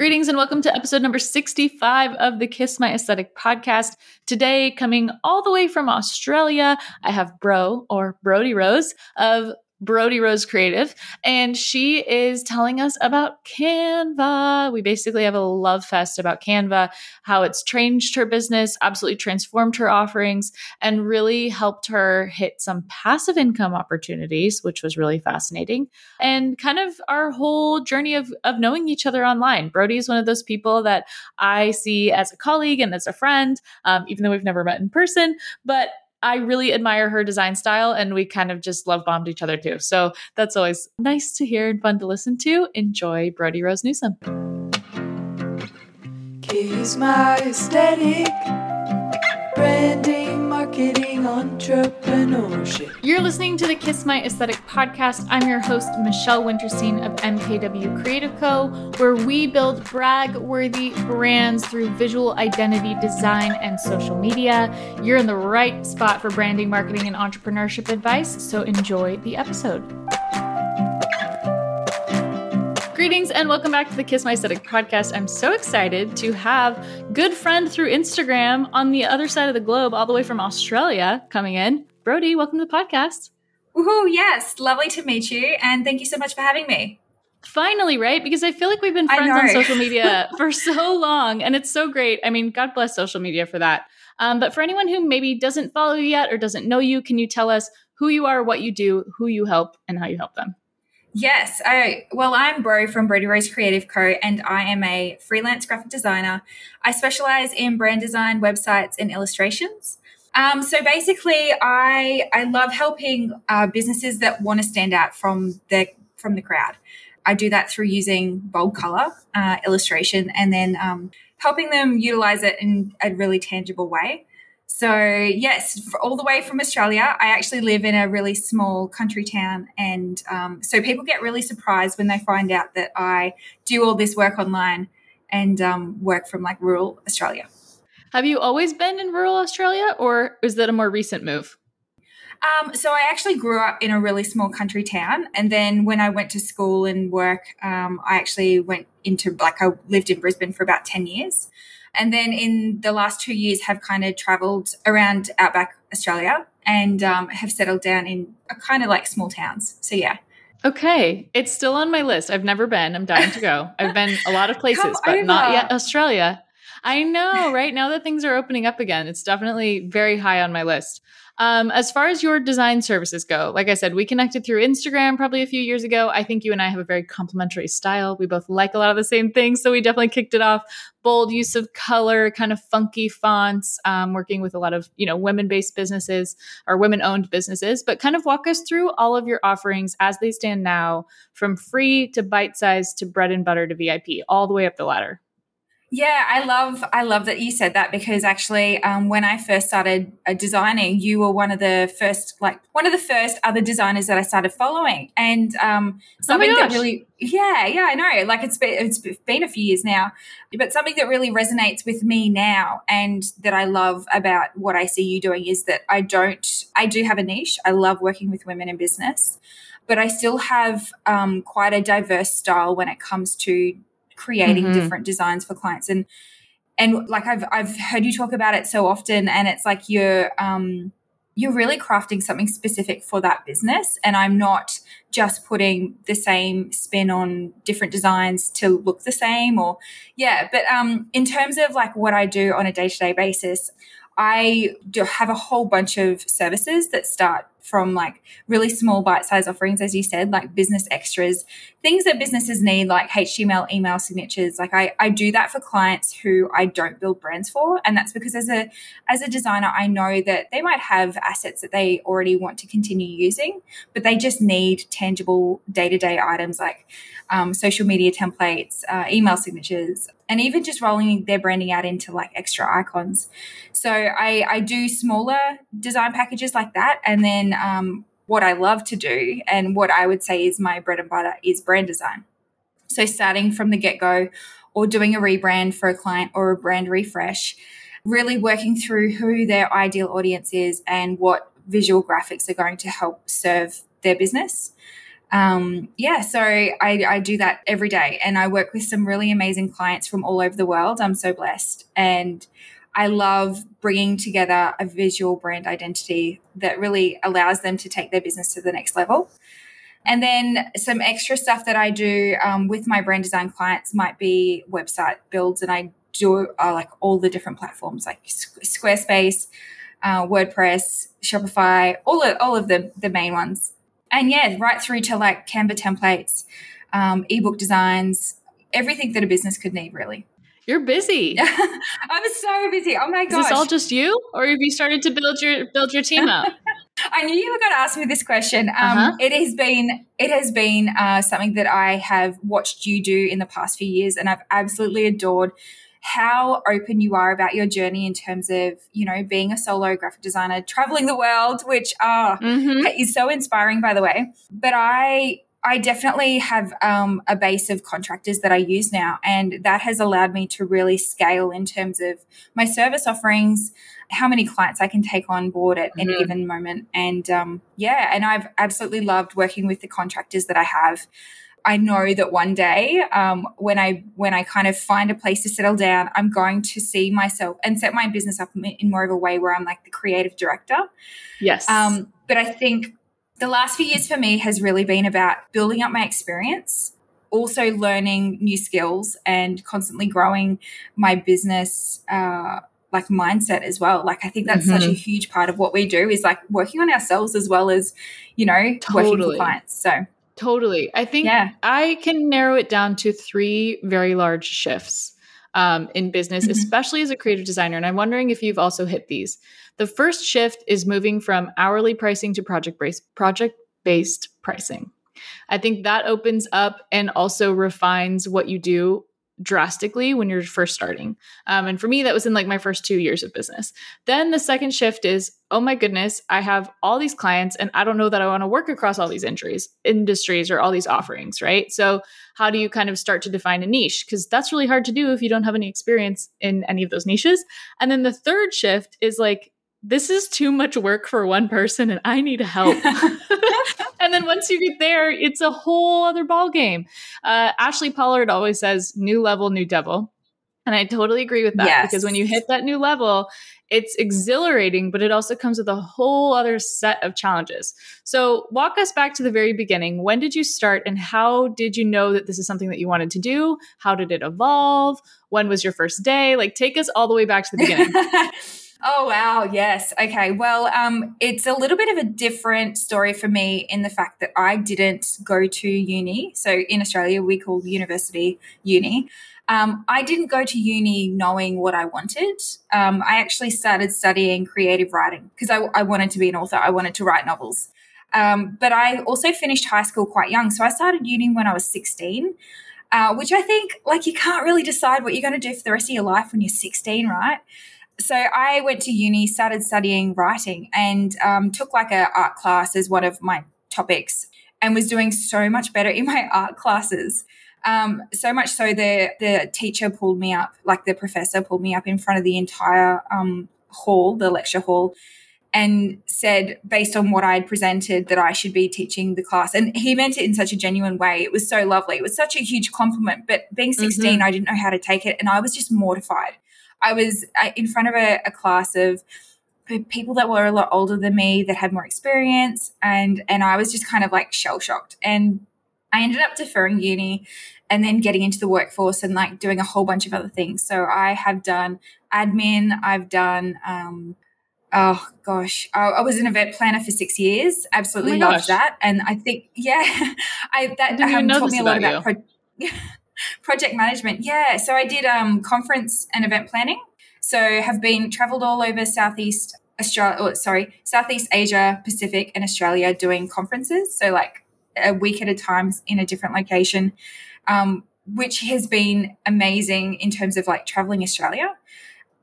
Greetings and welcome to episode number 65 of the Kiss My Aesthetic podcast. Today, coming all the way from Australia, I have Bro or Brody Rose of Brody Rose Creative, and she is telling us about Canva. We basically have a love fest about Canva, how it's changed her business, absolutely transformed her offerings, and really helped her hit some passive income opportunities, which was really fascinating. And kind of our whole journey of, of knowing each other online. Brody is one of those people that I see as a colleague and as a friend, um, even though we've never met in person, but I really admire her design style and we kind of just love bombed each other too. So that's always nice to hear and fun to listen to. Enjoy Brody Rose Newsom. Kiss my aesthetic, branding, marketing, entrepreneurship. You're listening to the Kiss My Aesthetic podcast. I'm your host, Michelle Winterstein of MKW Creative Co., where we build brag worthy brands through visual identity design and social media. You're in the right spot for branding, marketing, and entrepreneurship advice, so enjoy the episode. Greetings and welcome back to the Kiss My Aesthetic podcast. I'm so excited to have good friend through Instagram on the other side of the globe, all the way from Australia, coming in. Brody, welcome to the podcast. Woohoo, yes. Lovely to meet you. And thank you so much for having me. Finally, right? Because I feel like we've been friends on social media for so long and it's so great. I mean, God bless social media for that. Um, but for anyone who maybe doesn't follow you yet or doesn't know you, can you tell us who you are, what you do, who you help, and how you help them? Yes. I, well, I'm Bro from Brody Rose Creative Co. and I am a freelance graphic designer. I specialize in brand design, websites, and illustrations. Um, so basically, I I love helping uh, businesses that want to stand out from the from the crowd. I do that through using bold color uh, illustration and then um, helping them utilize it in a really tangible way. So, yes, all the way from Australia. I actually live in a really small country town. And um, so people get really surprised when they find out that I do all this work online and um, work from like rural Australia. Have you always been in rural Australia or is that a more recent move? Um, so I actually grew up in a really small country town, and then when I went to school and work, um, I actually went into like I lived in Brisbane for about ten years. And then in the last two years, have kind of traveled around outback Australia and um, have settled down in a kind of like small towns. So yeah. Okay, it's still on my list. I've never been. I'm dying to go. I've been a lot of places, but not yet Australia. I know, right? Now that things are opening up again, it's definitely very high on my list. Um, as far as your design services go, like I said, we connected through Instagram probably a few years ago. I think you and I have a very complementary style. We both like a lot of the same things. So we definitely kicked it off. Bold use of color, kind of funky fonts, um, working with a lot of, you know, women based businesses or women owned businesses, but kind of walk us through all of your offerings as they stand now from free to bite size to bread and butter to VIP, all the way up the ladder. Yeah, I love I love that you said that because actually, um, when I first started uh, designing, you were one of the first, like one of the first other designers that I started following, and um, Oh something my that really, yeah, yeah, I know, like it's been it's been a few years now, but something that really resonates with me now, and that I love about what I see you doing is that I don't, I do have a niche. I love working with women in business, but I still have um, quite a diverse style when it comes to creating Mhm. different designs for clients and and like I've I've heard you talk about it so often and it's like you're um you're really crafting something specific for that business and I'm not just putting the same spin on different designs to look the same or yeah but um in terms of like what I do on a day-to-day basis I do have a whole bunch of services that start from like really small bite-sized offerings as you said like business extras things that businesses need like html email signatures. Like I, I do that for clients who i don't build brands for and that's because as a as a designer i know that they might have assets that they already want to continue using but they just need tangible day-to-day items like um, social media templates uh, email signatures and even just rolling their branding out into like extra icons so i i do smaller design packages like that and then um, what I love to do and what I would say is my bread and butter is brand design. So starting from the get go or doing a rebrand for a client or a brand refresh, really working through who their ideal audience is and what visual graphics are going to help serve their business. Um, yeah, so I, I do that every day and I work with some really amazing clients from all over the world. I'm so blessed. And I love bringing together a visual brand identity that really allows them to take their business to the next level. And then some extra stuff that I do um, with my brand design clients might be website builds, and I do uh, like all the different platforms like Squarespace, uh, WordPress, Shopify, all of, all of the the main ones and yeah, right through to like Canva templates, um, ebook designs, everything that a business could need, really. You're busy. I'm so busy. Oh my gosh. Is this all just you, or have you started to build your build your team up? I knew you were going to ask me this question. Um, uh-huh. It has been it has been uh, something that I have watched you do in the past few years, and I've absolutely adored how open you are about your journey in terms of you know being a solo graphic designer traveling the world which uh, mm-hmm. is so inspiring by the way but i I definitely have um, a base of contractors that I use now, and that has allowed me to really scale in terms of my service offerings, how many clients I can take on board at mm-hmm. any given moment. And um, yeah, and I've absolutely loved working with the contractors that I have. I know that one day, um, when I when I kind of find a place to settle down, I'm going to see myself and set my business up in more of a way where I'm like the creative director. Yes. Um, but I think the last few years for me has really been about building up my experience, also learning new skills, and constantly growing my business. Uh, like mindset as well. Like I think that's mm-hmm. such a huge part of what we do is like working on ourselves as well as, you know, totally. working for clients. So Totally. I think yeah. I can narrow it down to three very large shifts um, in business, mm-hmm. especially as a creative designer. And I'm wondering if you've also hit these. The first shift is moving from hourly pricing to project based project based pricing. I think that opens up and also refines what you do drastically when you're first starting. Um, and for me, that was in like my first two years of business. Then the second shift is, oh my goodness, I have all these clients and I don't know that I want to work across all these injuries, industries or all these offerings, right? So how do you kind of start to define a niche? Because that's really hard to do if you don't have any experience in any of those niches. And then the third shift is like, this is too much work for one person and I need help. and then once you get there, it's a whole other ball game. Uh, Ashley Pollard always says, new level, new devil. And I totally agree with that yes. because when you hit that new level, it's exhilarating, but it also comes with a whole other set of challenges. So, walk us back to the very beginning. When did you start and how did you know that this is something that you wanted to do? How did it evolve? When was your first day? Like, take us all the way back to the beginning. Oh wow, yes. Okay. Well, um, it's a little bit of a different story for me in the fact that I didn't go to uni. So in Australia, we call university uni. Um, I didn't go to uni knowing what I wanted. Um, I actually started studying creative writing because I, I, wanted to be an author. I wanted to write novels. Um, but I also finished high school quite young. So I started uni when I was 16. Uh, which I think, like, you can't really decide what you're going to do for the rest of your life when you're 16, right? So I went to uni, started studying writing, and um, took like a art class as one of my topics, and was doing so much better in my art classes. Um, so much so the the teacher pulled me up, like the professor pulled me up in front of the entire um, hall, the lecture hall, and said, based on what I had presented, that I should be teaching the class. And he meant it in such a genuine way. It was so lovely. It was such a huge compliment. But being 16, mm-hmm. I didn't know how to take it, and I was just mortified. I was uh, in front of a, a class of people that were a lot older than me that had more experience and and I was just kind of like shell shocked and I ended up deferring uni and then getting into the workforce and like doing a whole bunch of other things. So I have done admin, I've done um oh gosh, I, I was an event planner for six years. Absolutely oh loved gosh. that. And I think yeah, I that I um, taught me a lot about, about pro- project management. Yeah. So I did um, conference and event planning. So have been traveled all over Southeast Australia, oh, sorry, Southeast Asia, Pacific, and Australia doing conferences. So like a week at a time in a different location, um, which has been amazing in terms of like traveling Australia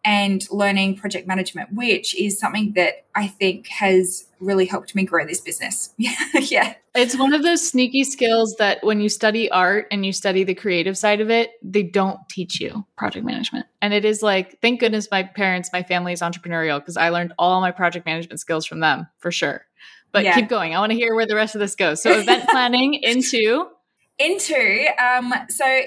and learning project management, which is something that I think has really helped me grow this business. yeah. It's one of those sneaky skills that when you study art and you study the creative side of it, they don't teach you project management. And it is like, thank goodness my parents, my family is entrepreneurial because I learned all my project management skills from them for sure. But Yeah. keep going. I want to hear where the rest of this goes. So event planning into into um so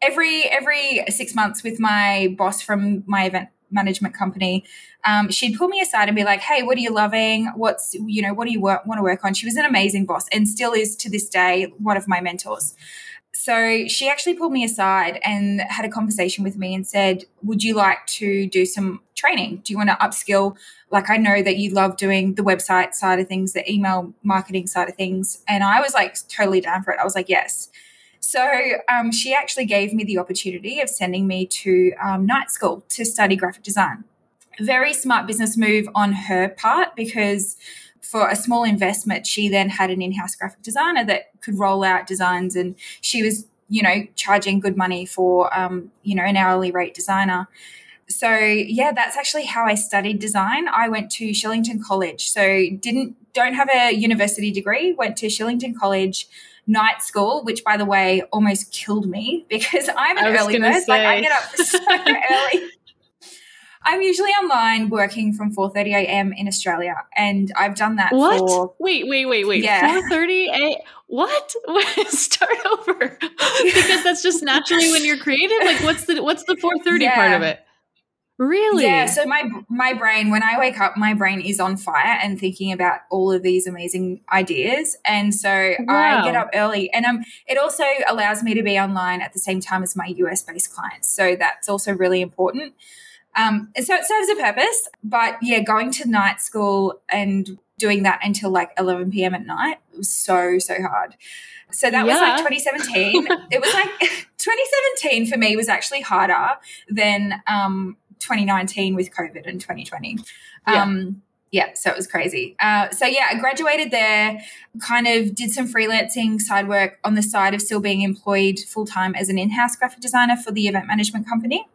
every every six months with my boss from my event management company um, she'd pull me aside and be like hey what are you loving? What's you know what do you want to work on? She was an amazing boss and still is to this day one of my mentors. So she actually pulled me aside and had a conversation with me and said would you like to do some training? Do you want to upskill? Like i know that you love doing the website side of things the email marketing side of things. And i was like totally down for it. I was like yes. So um, she actually gave me the opportunity of sending me to um, night school to study graphic design. Very smart business move on her part because for a small investment, she then had an in-house graphic designer that could roll out designs, and she was, you know, charging good money for, um, you know, an hourly rate designer. So yeah, that's actually how I studied design. I went to Shillington College, so didn't don't have a university degree. Went to Shillington College night school, which by the way almost killed me because I'm an early bird. Like I get up so early. I'm usually online working from 4:30 a.m. in Australia, and I've done that what? for Wait, wait, wait, wait. Yeah. 4:30 a what? Start over. because that's just naturally when you're creative. Like what's the what's the 4:30 part of it? Really? Yeah, so my my brain when I wake up, my brain is on fire and thinking about all of these amazing ideas, and so I get up early, and um, it also allows me to be online at the same time as my US based clients, so that's also really important. Um, and so it serves a purpose, but yeah, going to night school and doing that until like 11 p.m. at night was so so hard. So that was like 2017. it was like 2017 for me was actually harder than um, 2019 with COVID and 2020. Yeah. Um, yeah, so it was crazy. Uh, so yeah, I graduated there, kind of did some freelancing side work on the side of still being employed full time as an in house graphic designer for the event management company.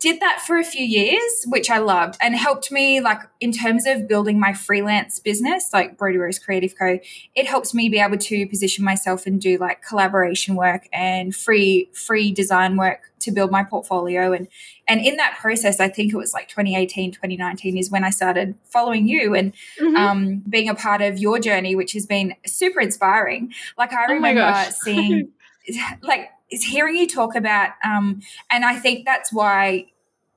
Did that for a few years, which I loved and helped me, like, in terms of building my freelance business, like Brody Rose Creative Co. It helps me be able to position myself and do like collaboration work and free free design work to build my portfolio and and in that process i think it was like 2018 2019 is when i started following you and Mhm. um, being a part of your journey which has been super inspiring like i Oh remember gosh. seeing like is hearing you talk about um, and i think that's why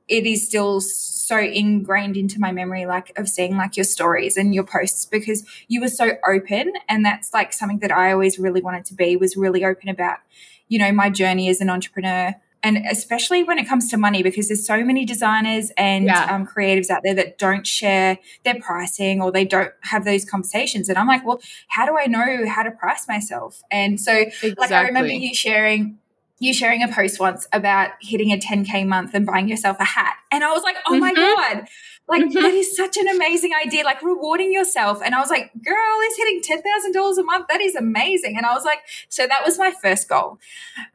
it is still so ingrained into my memory like of seeing like your stories and your posts because you were so open and that's like something that i always really wanted to be was really open about you know my journey as an entrepreneur and especially when it comes to money because there's so many designers and Yeah. um, creatives out there that don't share their pricing or they don't have those conversations and i'm like well how do i know how to price myself and so exactly. like I remember you sharing you sharing a post once about hitting a 10k month and buying yourself a hat. And I was like, "Oh my Mhm. god. Like Mhm. that is such an amazing idea like rewarding yourself." And I was like, "Girl, is hitting $10,000 a month. That is amazing." And I was like, so that was my first goal.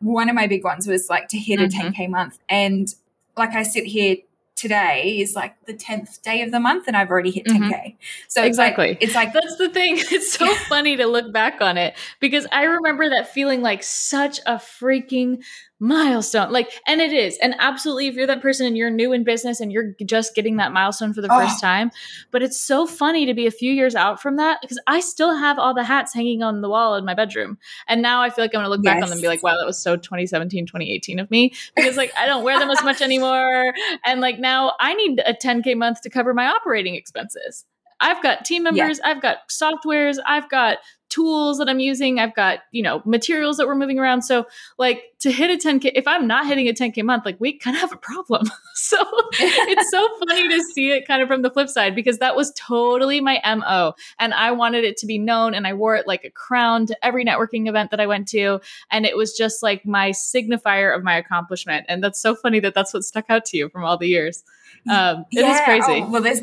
One of my big ones was like to hit Mhm. a 10k month and like I sit here today is like the 10th day of the month and I've already hit Mhm. 10k. So it's Exactly. like it's like That's the thing. It's so funny to look back on it because I remember that feeling like such a freaking milestone. Like, and it is. And absolutely, if you're that person and you're new in business and you're just getting that milestone for the Oh. first time, but it's so funny to be a few years out from that because I still have all the hats hanging on the wall in my bedroom. And now I feel like I'm going to look back on them and be like, wow, that was so 2017, 2018 of me because like I don't wear them as much anymore. And like now I need a 10K month to cover my operating expenses. I've got team members, I've got softwares, I've got tools that I'm using, I've got, you know, materials that we're moving around. So, like, to hit a 10K, if I'm not hitting a 10K month, like, we kind of have a problem. so, it's so funny to see it kind of from the flip side because that was totally my MO. And I wanted it to be known, and I wore it like a crown to every networking event that I went to. And it was just like my signifier of my accomplishment. And that's so funny that that's what stuck out to you from all the years. Um, it is crazy. Oh, well, there's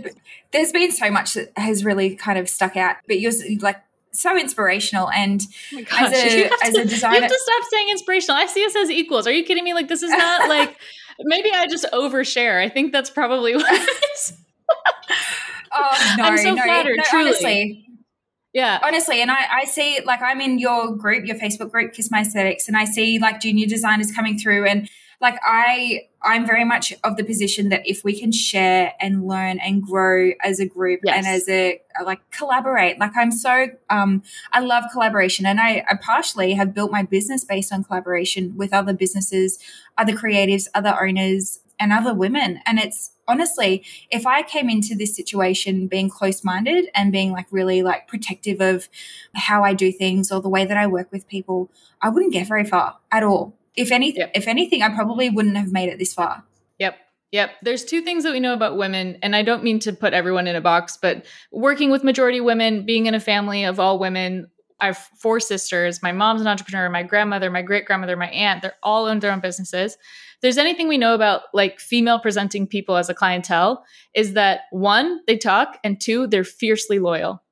there's been so much that has really kind of stuck out, but you're like so inspirational and Oh gosh, as a- you, have as to, a you have to stop saying inspirational. I see us as equals. Are you kidding me? Like this is not like maybe I just overshare. I think that's probably what it is. oh no, I'm so no, flattered, no, truly. honestly, Yeah. honestly, and I I see like I'm in your group, your Facebook group, Kiss My Aesthetics, and I see like junior designers coming through and. Like I I'm very much of the position that if we can share and learn and grow as a group Yes. and as a like collaborate, like I'm so um I love collaboration and I, I partially have built my business based on collaboration with other businesses, other creatives, other owners, and other women. And it's honestly, if I came into this situation being close minded and being like really like protective of how I do things or the way that I work with people, I wouldn't get very far at all. If anything, Yep. if anything, I probably wouldn't have made it this far. Yep. Yep. There's two things that we know about women, and I don't mean to put everyone in a box, but working with majority women, being in a family of all women, I have four sisters. My mom's an entrepreneur, my grandmother, my great grandmother, my aunt, they're all own their own businesses. If there's anything we know about like female presenting people as a clientele is that one, they talk, and two, they're fiercely loyal.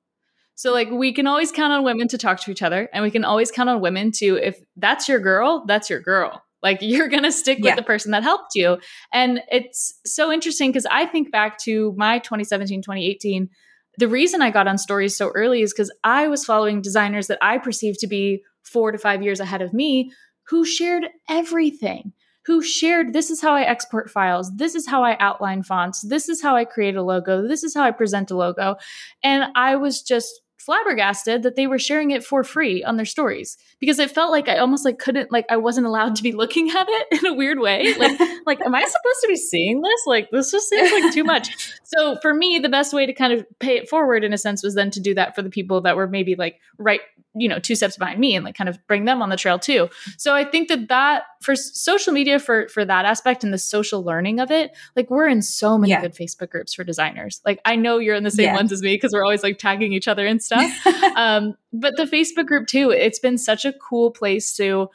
So like we can always count on women to talk to each other and we can always count on women to if that's your girl, that's your girl. Like you're going to stick Yeah. with the person that helped you. And it's so interesting because I think back to my 2017, 2018. The reason I got on stories so early is because I was following designers that I perceived to be four to five years ahead of me who shared everything, who shared this is how I export files, this is how I outline fonts, this is how I create a logo, this is how I present a logo. And I was just flabbergasted that they were sharing it for free on their stories because it felt like I almost like couldn't like I wasn't allowed to be looking at it in a weird way. Like like am I supposed to be seeing this? Like this just seems like too much. So for me the best way to kind of pay it forward in a sense was then to do that for the people that were maybe like right you know two steps behind me and like kind of bring them on the trail too. So I think that that for social media for for that aspect and the social learning of it like we're in so many Yeah. good Facebook groups for designers. Like I know you're in the same Yeah. ones as me because we're always like tagging each other and stuff um, but the Facebook group too, it's been such a cool place to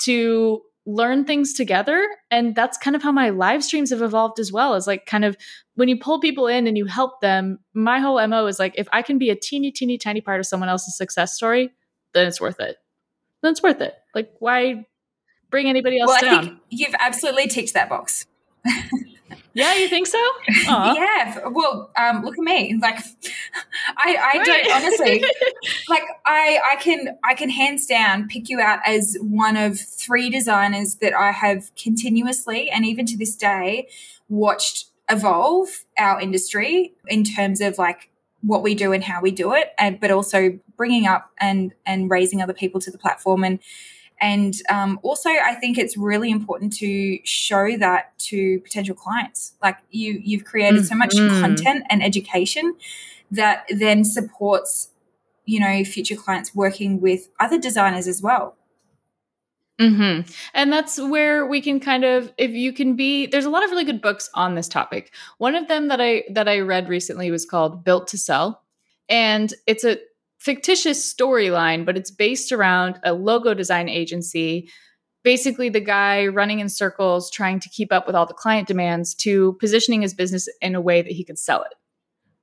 to learn things together. And that's kind of how my live streams have evolved as well. Is like kind of when you pull people in and you help them, my whole MO is like if I can be a teeny, teeny, tiny part of someone else's success story, then it's worth it. Then it's worth it. Like why bring anybody else well, I think you've absolutely ticked that box. yeah, you think so? Aw. Yeah. Well, um, look at me. Like, I, I Right. don't honestly. like I I can I can hands down pick you out as one of three designers that I have continuously and even to this day watched evolve our industry in terms of like what we do and how we do it and but also bringing up and and raising other people to the platform. And and um, also I think it's really important to show that to potential clients. Like you you've created so much Mhm. content and education that then supports you know future clients working with other designers as well hmm And that's where we can kind of, if you can be, there's a lot of really good books on this topic. One of them that I that I read recently was called Built to Sell, and it's a fictitious storyline, but it's based around a logo design agency. Basically, the guy running in circles, trying to keep up with all the client demands, to positioning his business in a way that he could sell it.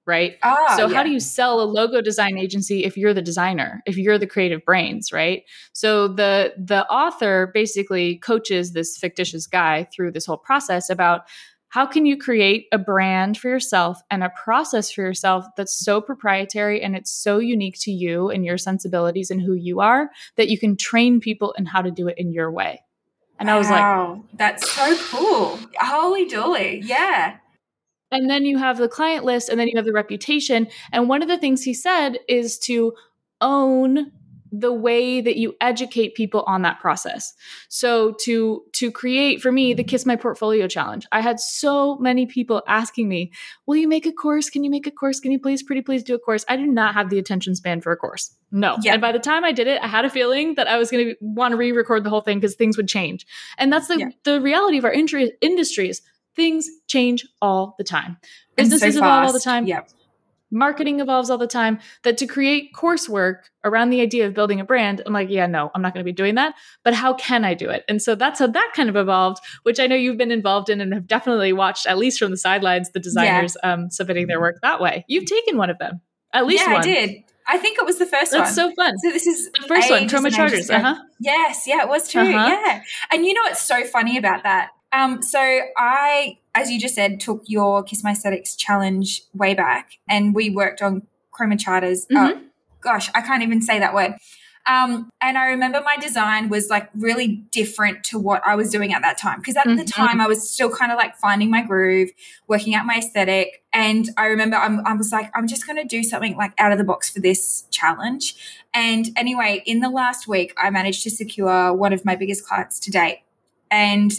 Right? Ah so yeah. how do you sell a logo design agency if you're the designer if you're the creative brains right? So the the author basically coaches this fictitious guy through this whole process about how can you create a brand for yourself and a process for yourself that's so proprietary and it's so unique to you and your sensibilities and who you are that you can train people in how to do it in your way. And i was like wow, that's so cool. Holy dooly yeah And then you have the client list and then you have the reputation. And one of the things he said is to own the way that you educate people on that process. So to to create for me the kiss my portfolio challenge. I had so many people asking me, "Will you make a course? Can you make a course? Can you please pretty please do a course?" I did not have the attention span for a course. No. Yeah. And by the time I did it, I had a feeling that I was going to want to re-record the whole thing because things would change. And that's the Yeah. the reality of our industry industries things change all the time. And so Businesses evolve all the time. Yep. Marketing evolves all the time. That to create coursework around the idea of building a brand, I'm like, yeah, no, I'm not going to be doing that. But how can I do it? And so that's how that kind of evolved, which I know you've been involved in and have definitely watched, at least from the sidelines, the designers um, submitting their work that way. You've taken one of them, at least yeah one. I did I think it was the first That's one That's so fun. so this is The first one, Trauma and ages Charters. Uh huh. Yes, yeah, it was too. Uh-huh. Yeah. And you know what's so funny about that? Um, so I, as you just said, took your Kiss My Aesthetics challenge way back and we worked on chroma charters. Mhm. Oh, gosh, I can't even say that word. Um, and I remember my design was like really different to what I was doing at that time. Because at Mhm. the time, I was still kind of like finding my groove, working out my aesthetic. And I remember I'm, I was like, I'm just going to do something like out of the box for this challenge. And anyway, in the last week, I managed to secure one of my biggest clients to date. And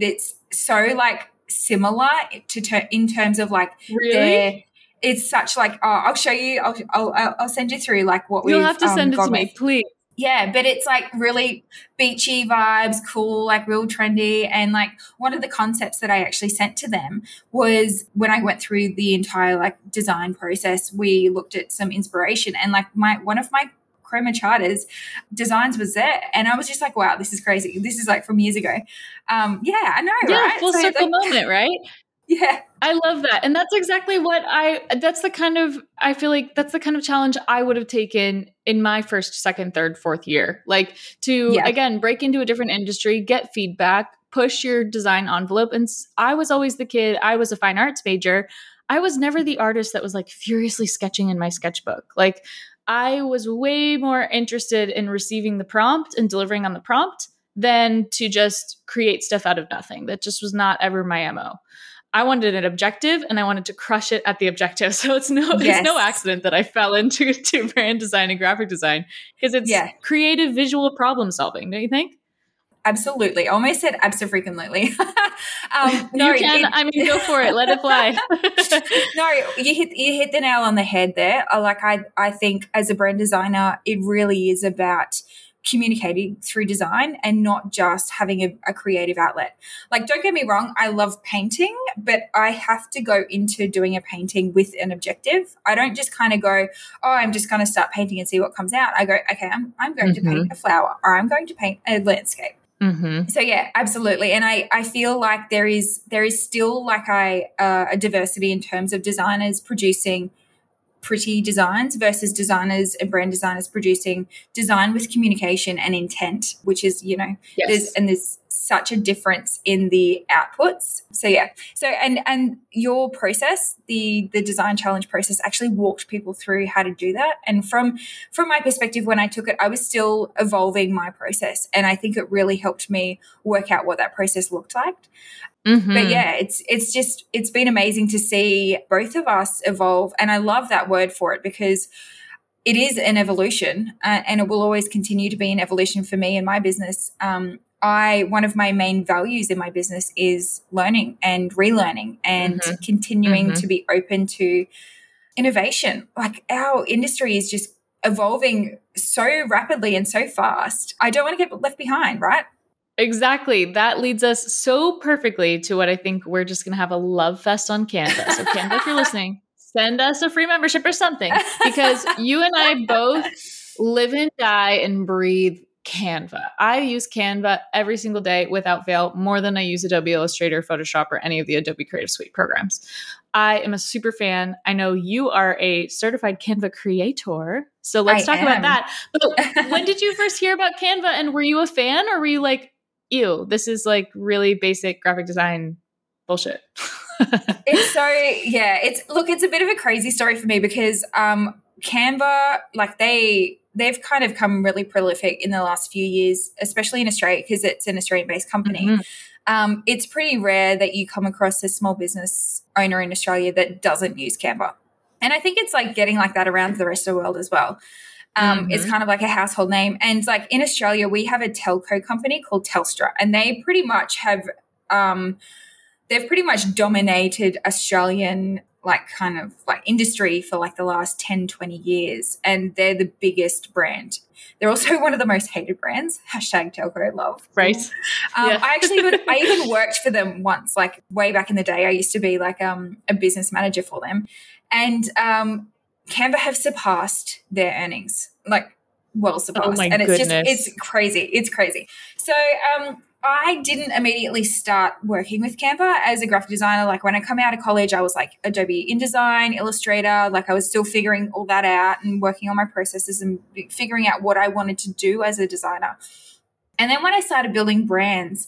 it's so like similar to ter- in terms of like Really? it's such like oh, I'll show you I'll, I'll I'll send you through like what You'll we've have to um, send it to me, with. please. Yeah, but it's like really beachy vibes, cool, like real trendy. And like one of the concepts that I actually sent to them was when I went through the entire like design process, we looked at some inspiration and like my one of my chroma charters designs was there and i was just like wow this is crazy this is like from years ago um yeah i know Yeah, right full So, circle like, moment, right? yeah I love that. And that's exactly what I that's the kind of I feel like that's the kind of challenge I would have taken in my first, second, third, fourth year. Like to Yeah. again break into a different industry, get feedback, push your design envelope. And I was always the kid, I was a fine arts major. I was never the artist that was like furiously sketching in my sketchbook. Like I was way more interested in receiving the prompt and delivering on the prompt than to just create stuff out of nothing. That just was not ever my MO. I wanted an objective and I wanted to crush it at the objective. So it's no Yes. it's no accident that I fell into to brand design and graphic design because it's Yeah. creative visual problem solving, don't you think? Absolutely I almost said absolutely um no you can. it- I mean, go for it. Let it fly. no, you hit you hit the nail on the head there. Like I I think as a brand designer, it really is about communicating through design and not just having a, a creative outlet. Like, don't get me wrong, I love painting, but I have to go into doing a painting with an objective. I don't just kind of go, oh, I'm just going to start painting and see what comes out. I go, okay, I'm, I'm going to paint a flower or I'm going to paint a landscape mm-hmm. so yeah absolutely and i i feel like there is there is still like I, uh, a diversity in terms of designers producing pretty designs versus designers and brand designers producing design with communication and intent which is you know there's and there's such a difference in the outputs. So yeah. So and and your process the the design challenge process actually walked people through how to do that. And from from my perspective when i took it i was still evolving my process. And i think it really helped me work out what that process looked like. Mm-hmm. but yeah it's it's just it's been amazing to see both of us evolve. And i love that word for it because it is an evolution uh, and it will always continue to be an evolution for me and my business um, i one of my main values in my business is learning and relearning and Mhm. continuing Mhm. to be open to innovation like our industry is just evolving so rapidly and so fast i don't want to get left behind right Exactly. That leads us so perfectly to what I think we're just going to have a love fest on Canva. So, Canva, if you're listening, send us a free membership or something because you and I both live and die and breathe Canva. I use Canva every single day without fail, more than I use Adobe Illustrator, Photoshop, or any of the Adobe Creative Suite programs. I am a super fan. I know you are a certified Canva creator. So let's I talk about that. But when did you first hear about Canva and were you a fan or were you like, ew, this is like really basic graphic design bullshit? it's so yeah it's look it's a bit of a crazy story for me because um canva like they they've kind of come really prolific in the last few years especially in australia because it's an australian based company Mhm. um it's pretty rare that you come across a small business owner in australia that doesn't use canva and i think it's like getting like that around the rest of the world as well um, It's Mhm. kind of like a household name. And like in Australia, we have a telco company called Telstra, and they pretty much have um, they've pretty much dominated Australian like kind of like industry for like the last 10, 20 years. And they're the biggest brand. They're also one of the most hated brands. Hashtag telco love. right. Um, Yeah. I actually, even, I even worked for them once, like way back in the day. I used to be like um, a business manager for them, and um, Canva have surpassed their earnings, like well surpassed, Oh my and it's goodness. just it's crazy, it's crazy. So um, I didn't immediately start working with Canva as a graphic designer. Like when I come out of college, I was like Adobe InDesign, Illustrator. Like I was still figuring all that out and working on my processes and figuring out what I wanted to do as a designer. And then when I started building brands,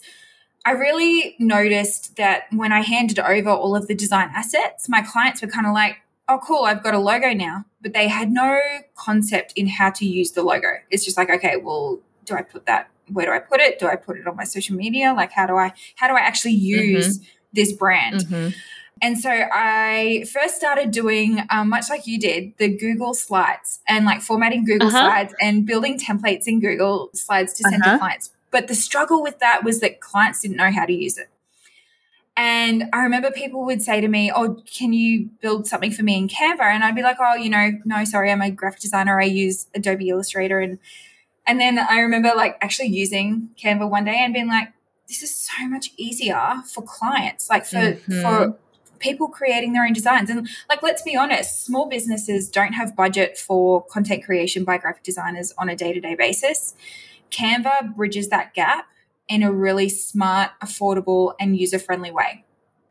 I really noticed that when I handed over all of the design assets, my clients were kind of like, oh, cool, I've got a logo now. But they had no concept in how to use the logo. It's just like, okay, well, do I put that? Where do I put it? Do I put it on my social media? Like, how do I, how do I actually use mm-hmm. this brand? Mm-hmm. And so I first started doing, um, much like you did, the Google Slides and like formatting Google uh-huh. Slides and building templates in Google Slides to send uh-huh. to clients. But the struggle with that was that clients didn't know how to use it. And I remember people would say to me, Oh, can you build something for me in Canva? And I'd be like, Oh, you know, no, sorry, I'm a graphic designer. I use Adobe Illustrator. And and then I remember like actually using Canva one day and being like, this is so much easier for clients, like for mm-hmm. for people creating their own designs. And like, let's be honest, small businesses don't have budget for content creation by graphic designers on a day to day basis. Canva bridges that gap in a really smart, affordable, and user friendly way.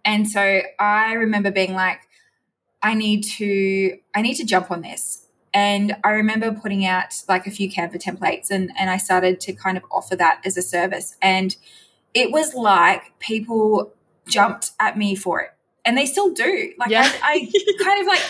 And so I remember being like, I need to, I need to jump on this. And I remember putting out like a few Canva templates and, and I started to kind of offer that as a service. And it was like people jumped at me for it and they still do. Like yeah. I, I kind of like,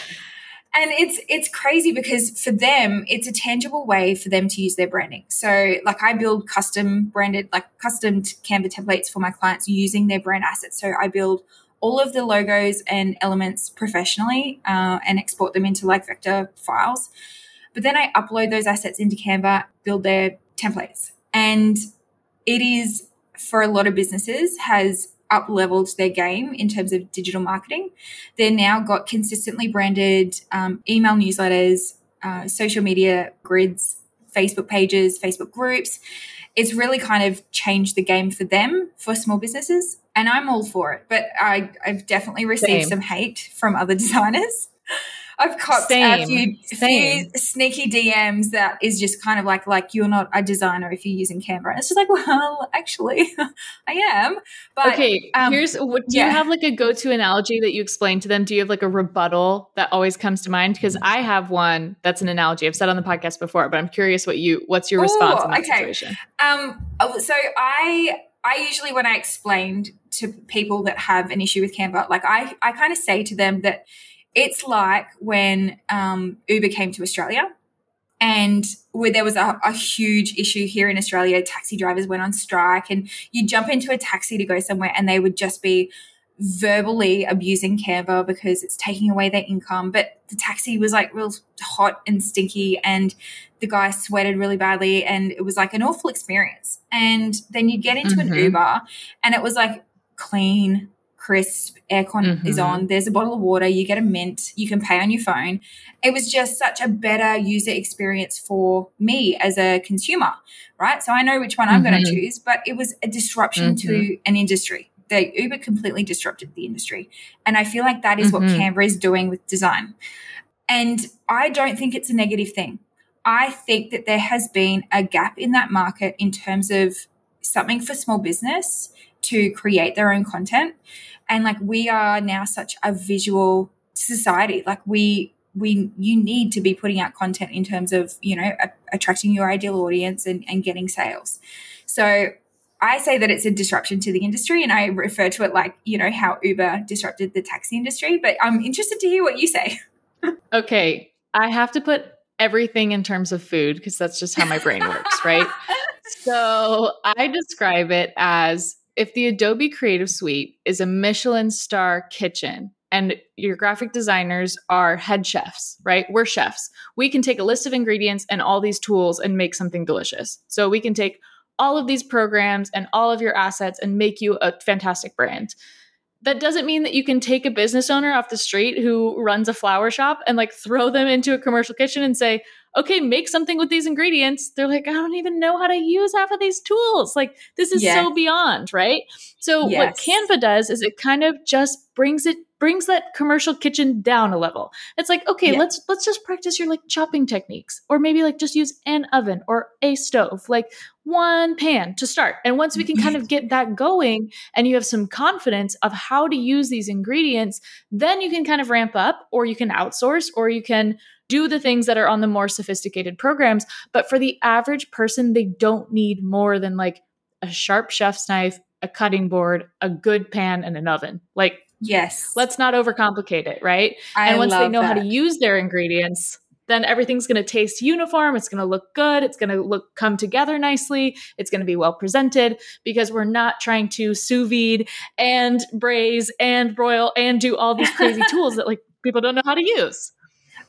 and it's it's crazy because for them it's a tangible way for them to use their branding. So like I build custom branded like custom Canva templates for my clients using their brand assets. So I build all of the logos and elements professionally uh, and export them into like vector files. But then I upload those assets into Canva, build their templates, and it is for a lot of businesses has up leveled their game in terms of digital marketing. They're now got consistently branded um, email newsletters, uh, social media grids, Facebook pages, Facebook groups. It's really kind of changed the game for them for small businesses. And I'm all for it. But I, have definitely received Same. some hate from other designers. I've copped Same. a few, few, sneaky DMs that is just kind of like like you're not a designer if you're using Canva. And it's just like, well, actually, I am. But okay, um, here's what do yeah. you have like a go-to analogy that you explain to them? Do you have like a rebuttal that always comes to mind? Because I have one that's an analogy I've said on the podcast before, but I'm curious what you what's your response Ooh, in that okay. situation? Um, oh, so I I usually when I explained to people that have an issue with Canva, like I I kind of say to them that it's like when um, Uber came to Australia and where there was a, a, huge issue here in Australia, taxi drivers went on strike, and you'd jump into a taxi to go somewhere, and they would just be verbally abusing Canva because it's taking away their income. But the taxi was like real hot and stinky, and the guy sweated really badly, and it was like an awful experience. And then you'd get into mm-hmm. an Uber, and it was like clean, crisp, aircon mm-hmm. is on, there's a bottle of water, you get a mint, you can pay on your phone. It was just such a better user experience for me as a consumer, right? So I know which one I'm mm-hmm. going to choose, but it was a disruption mm-hmm. to an industry. The Uber completely disrupted the industry. And I feel like that is what mm-hmm. Canva is doing with design. And I don't think it's a negative thing. I think that there has been a gap in that market in terms of something for small business to create their own content. And like we are now such a visual society. Like we we you need to be putting out content in terms of you know a, attracting your ideal audience and, and getting sales. So i say that it's a disruption to the industry and i refer to it like you know how uber disrupted the taxi industry but i'm interested to hear what you say. Okay. I have to put everything in terms of food because that's just how my brain works right? So i describe it as if the Adobe Creative Suite is a Michelin star kitchen and your graphic designers are head chefs, right? We're chefs. We can take a list of ingredients and all these tools and make something delicious. So we can take all of these programs and all of your assets and make you a fantastic brand. That doesn't mean that you can take a business owner off the street who runs a flower shop and like throw them into a commercial kitchen and say, okay, make something with these ingredients. They're like, I don't even know how to use half of these tools. Like, this is yes. so beyond, right? So, yes. what Canva does is it kind of just brings it brings that commercial kitchen down a level. It's like, okay, yeah. let's let's just practice your like chopping techniques or maybe like just use an oven or a stove, like one pan to start. And once we can kind of get that going and you have some confidence of how to use these ingredients, then you can kind of ramp up or you can outsource or you can do the things that are on the more sophisticated programs. But for the average person, they don't need more than like a sharp chef's knife, a cutting board, a good pan, and an oven. Like Yes. Let's not overcomplicate it, right? I and once they know how to use their ingredients, then everything's going to taste uniform. It's going to look good. It's going to look come together nicely. It's going to be well presented because we're not trying to sous vide and braise and broil and do all these crazy tools that like people don't know how to use.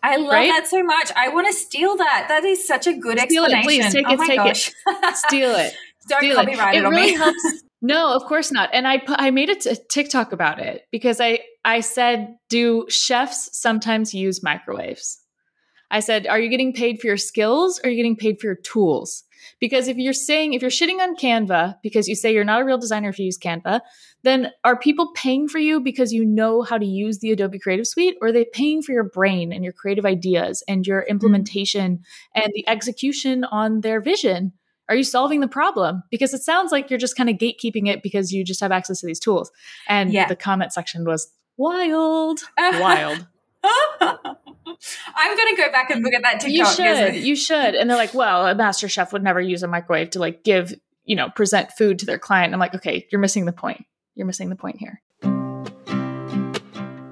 I love right? that so much. I want to steal that. That is such a good Steal it, explanation. please. Take oh it, take it. Oh steal it. Don't Steal copyright it, it on really me. helps. No, of course not. And I I made a t- TikTok about it because I I said, do chefs sometimes use microwaves? I said, are you getting paid for your skills or are you getting paid for your tools? Because if you're saying if you're shitting on Canva because you say you're not a real designer if you use Canva, then are people paying for you because you know how to use the Adobe Creative Suite or are they paying for your brain and your creative ideas and your hmm. implementation and the execution on their vision? Are you solving the problem? Because it sounds like you're just kind of gatekeeping it because you just have access to these tools. And Yeah. the comment section was wild, wild. I'm going to go back and look at that TikTok. you should, you should. And they're like, well, a master chef would never use a microwave to like give, you know, present food to their client. I'm like, okay, you're missing the point. You're missing the point here.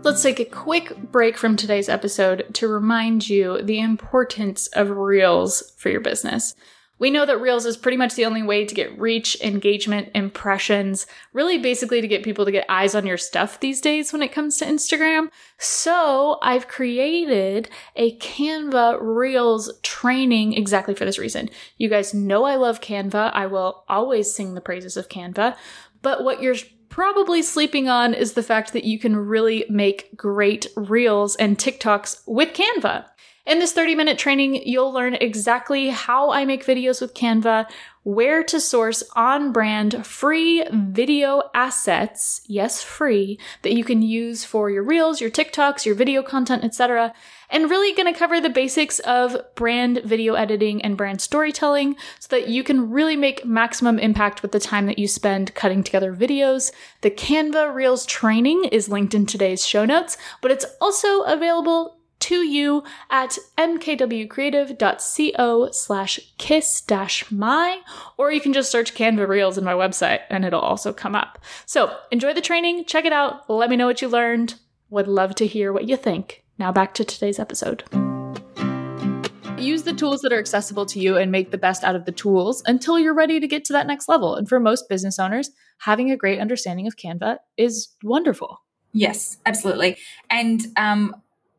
Let's take a quick break from today's episode to remind you the importance of Reels for your business. We know that Reels is pretty much the only way to get reach, engagement, impressions, really basically to get people to get eyes on your stuff these days when it comes to Instagram. So I've created a Canva Reels training exactly for this reason. You guys know I love Canva. I will always sing the praises of Canva. But what you're probably sleeping on is the fact that you can really make great Reels and TikToks with Canva. In this 30 minute training, you'll learn exactly how I make videos with Canva, where to source on brand free video assets, yes, free, that you can use for your Reels, your TikToks, your video content, etc. And really going to cover the basics of brand video editing and brand storytelling so that you can really make maximum impact with the time that you spend cutting together videos. The Canva Reels training is linked in today's show notes, but it's also available to you at mkwcreative.co slash kiss dash my, or you can just search Canva Reels in my website and it'll also come up. So enjoy the training, check it out, let me know what you learned. Would love to hear what you think. Now back to today's episode. Use the tools that are accessible to you and make the best out of the tools until you're ready to get to that next level. And for most business owners, having a great understanding of Canva is wonderful. Yes, absolutely. And um,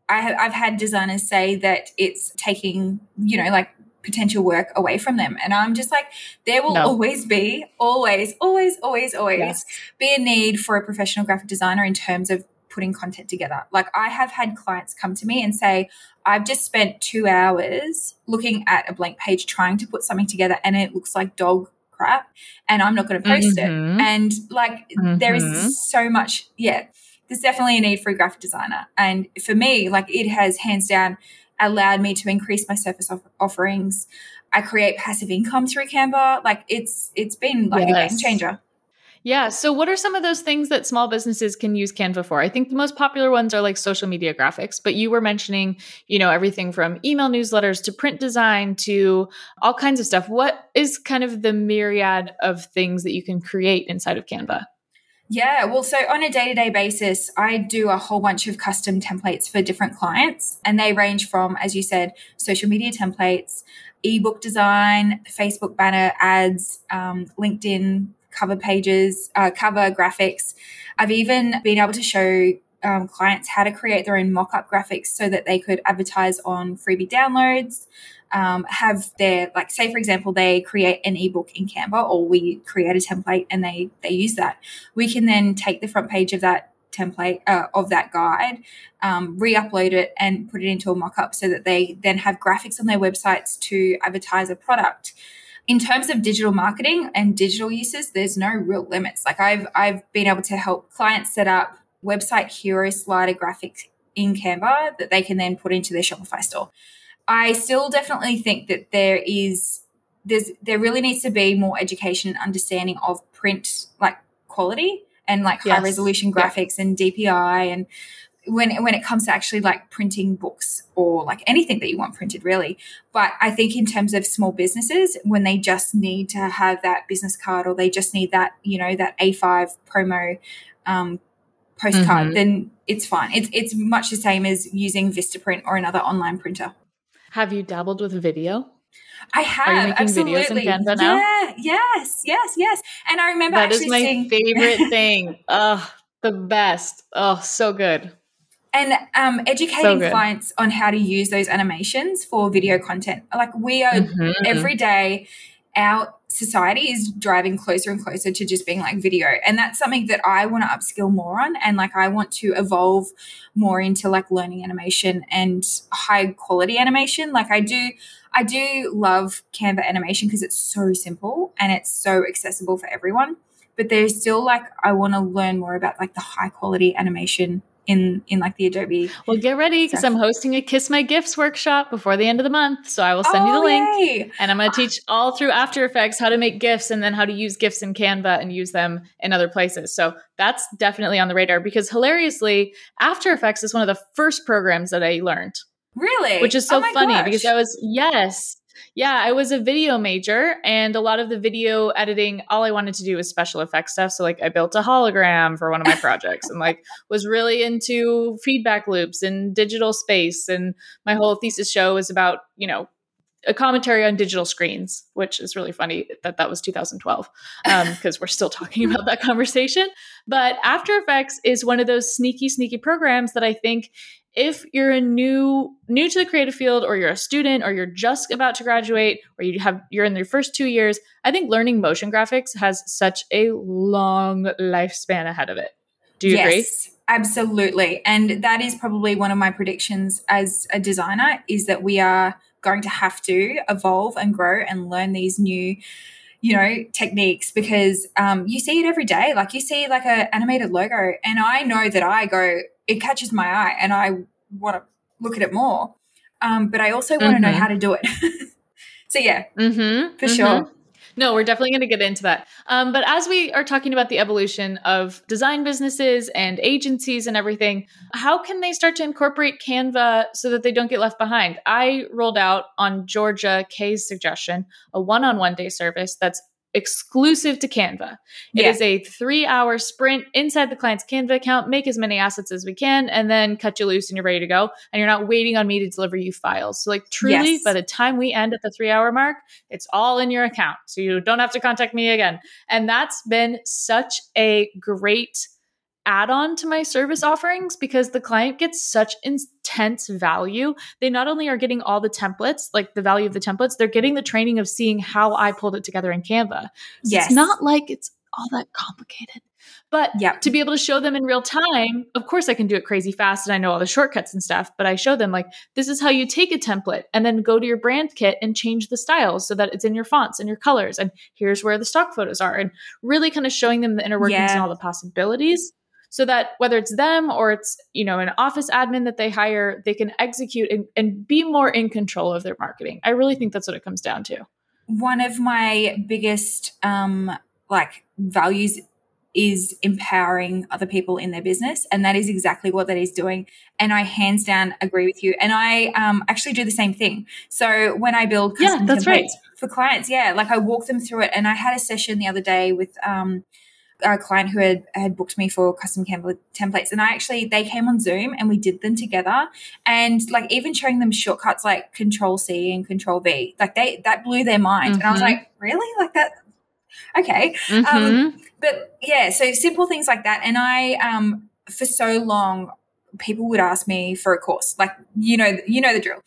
I have, I've had designers say that it's taking, you know, like potential work away from them. And I'm just like, there will No. always be, always, always, always, always Yes. be a need for a professional graphic designer in terms of putting content together. Like I have had clients come to me and say, I've just spent two hours looking at a blank page trying to put something together and it looks like dog crap and I'm not going to post Mhm. it. And like there Mhm. is so much, yeah, there's definitely a need for a graphic designer. And for me, like it has hands down allowed me to increase my surface off- offerings. I create passive income through Canva. Like it's it's been like a game changer. Yeah. So, what are some of those things that small businesses can use Canva for? I think the most popular ones are like social media graphics, but you were mentioning, you know, everything from email newsletters to print design to all kinds of stuff. What is kind of the myriad of things that you can create inside of Canva? Yeah, well, so on a day to day basis, I do a whole bunch of custom templates for different clients, and they range from, as you said, social media templates, ebook design, Facebook banner ads, um, LinkedIn cover pages, uh, cover graphics. I've even been able to show um, clients how to create their own mock up graphics so that they could advertise on freebie downloads. Um, have their like say for example they create an ebook in canva or we create a template and they they use that. We can then take the front page of that template uh, of that guide um, re-upload it and put it into a mock-up so that they then have graphics on their websites to advertise a product. In terms of digital marketing and digital uses there's no real limits. Like i've i've been able to help clients set up website hero slider graphics in canva that they can then put into their shopify store i still definitely think that there is there's there really needs to be more education and understanding of print like quality and like high Yes. resolution Yeah. graphics and DPI and when when it comes to actually like printing books or like anything that you want printed really but i think in terms of small businesses when they just need to have that business card or they just need that you know that a5 promo um, postcard, Mhm. then it's fine. It's it's much the same as using Vistaprint or another online printer. Have you dabbled with video? I have making videos in absolutely. Canva now? Yeah, yes, yes, yes. And I remember That is my seeing favorite thing. Oh, the best. Oh, so good. and um, educating So clients on how to use those animations for video content. Like we are Mhm. every day our society is driving closer and closer to just being like video. And that's something that i want to upskill more on. And like i want to evolve more into like learning animation and high quality animation. Like i do i do love canva animation because it's so simple and it's so accessible for everyone. But there's still like i want to learn more about like the high quality animation in in like the adobe Well, get ready because I'm hosting a Kiss My GIFs workshop before the end of the month. So I will send you the Oh, link. yay. And I'm going to ah. teach all through After Effects how to make GIFs and then how to use GIFs in Canva and use them in other places. So that's definitely on the radar because hilariously, After Effects is one of the first programs that I learned, really which is so Oh funny gosh. because I was, yes. Yeah, I was a video major and a lot of the video editing, all I wanted to do was special effects stuff. So, like, I built a hologram for one of my projects and, like, was really into feedback loops and digital space. And my whole thesis show was about, you know, a commentary on digital screens, which is really funny that that was 2012 because um, we're still talking about that conversation. But After Effects is one of those sneaky, sneaky programs that I think if you're a new new to the creative field or you're a student or you're just about to graduate or you have you're in your first 2 years, I think learning motion graphics has such a long lifespan ahead of it. Do you agree? Yes, absolutely. And that is probably one of my predictions as a designer is that we are going to have to evolve and grow and learn these new you know techniques because um, you see it every day like you see like a animated logo and i know that i go it catches my eye and i want to look at it more um, but i also want to know Mhm. how to do it so yeah Mm-hmm. for sure No, we're definitely going to get into that. Um, but as we are talking about the evolution of design businesses and agencies and everything, how can they start to incorporate Canva so that they don't get left behind? I rolled out on Georgia Kay's suggestion a one on one day service that's exclusive to Canva. It Yeah. is a three hour sprint inside the client's Canva account, make as many assets as we can, and then cut you loose and you're ready to go. And you're not waiting on me to deliver you files. So, like, truly, Yes. by the time we end at the three hour mark, it's all in your account. So you don't have to contact me again. And that's been such a great add on to my service offerings because the client gets such intense value. They not only are getting all the templates, like the value of the templates, they're getting the training of seeing how I pulled it together in Canva. So Yes. It's not like it's all that complicated. But Yep. to be able to show them in real time, of course I can do it crazy fast and I know all the shortcuts and stuff, but I show them like this is how you take a template and then go to your brand kit and change the styles so that it's in your fonts and your colors and here's where the stock photos are and really kind of showing them the inner workings and all the possibilities so that whether it's them or it's you know an office admin that they hire they can execute and, and be more in control of their marketing. I really think that's what it comes down to. One of my biggest um like values is empowering other people in their business and that is exactly what that is doing and i hands down agree with you and i um, actually do the same thing. So when i build Yeah, that's right. for clients yeah like i walk them through it and i had a session the other day with um, a client who had, had booked me for custom template templates and i actually they came on zoom and we did them together. And like even showing them shortcuts like control c and control v like they that blew their mind. And i was Mhm. like really? Like that okay. Mhm. but yeah so simple things like that. And i um for so long people would ask me for a course. Like you know you know the drill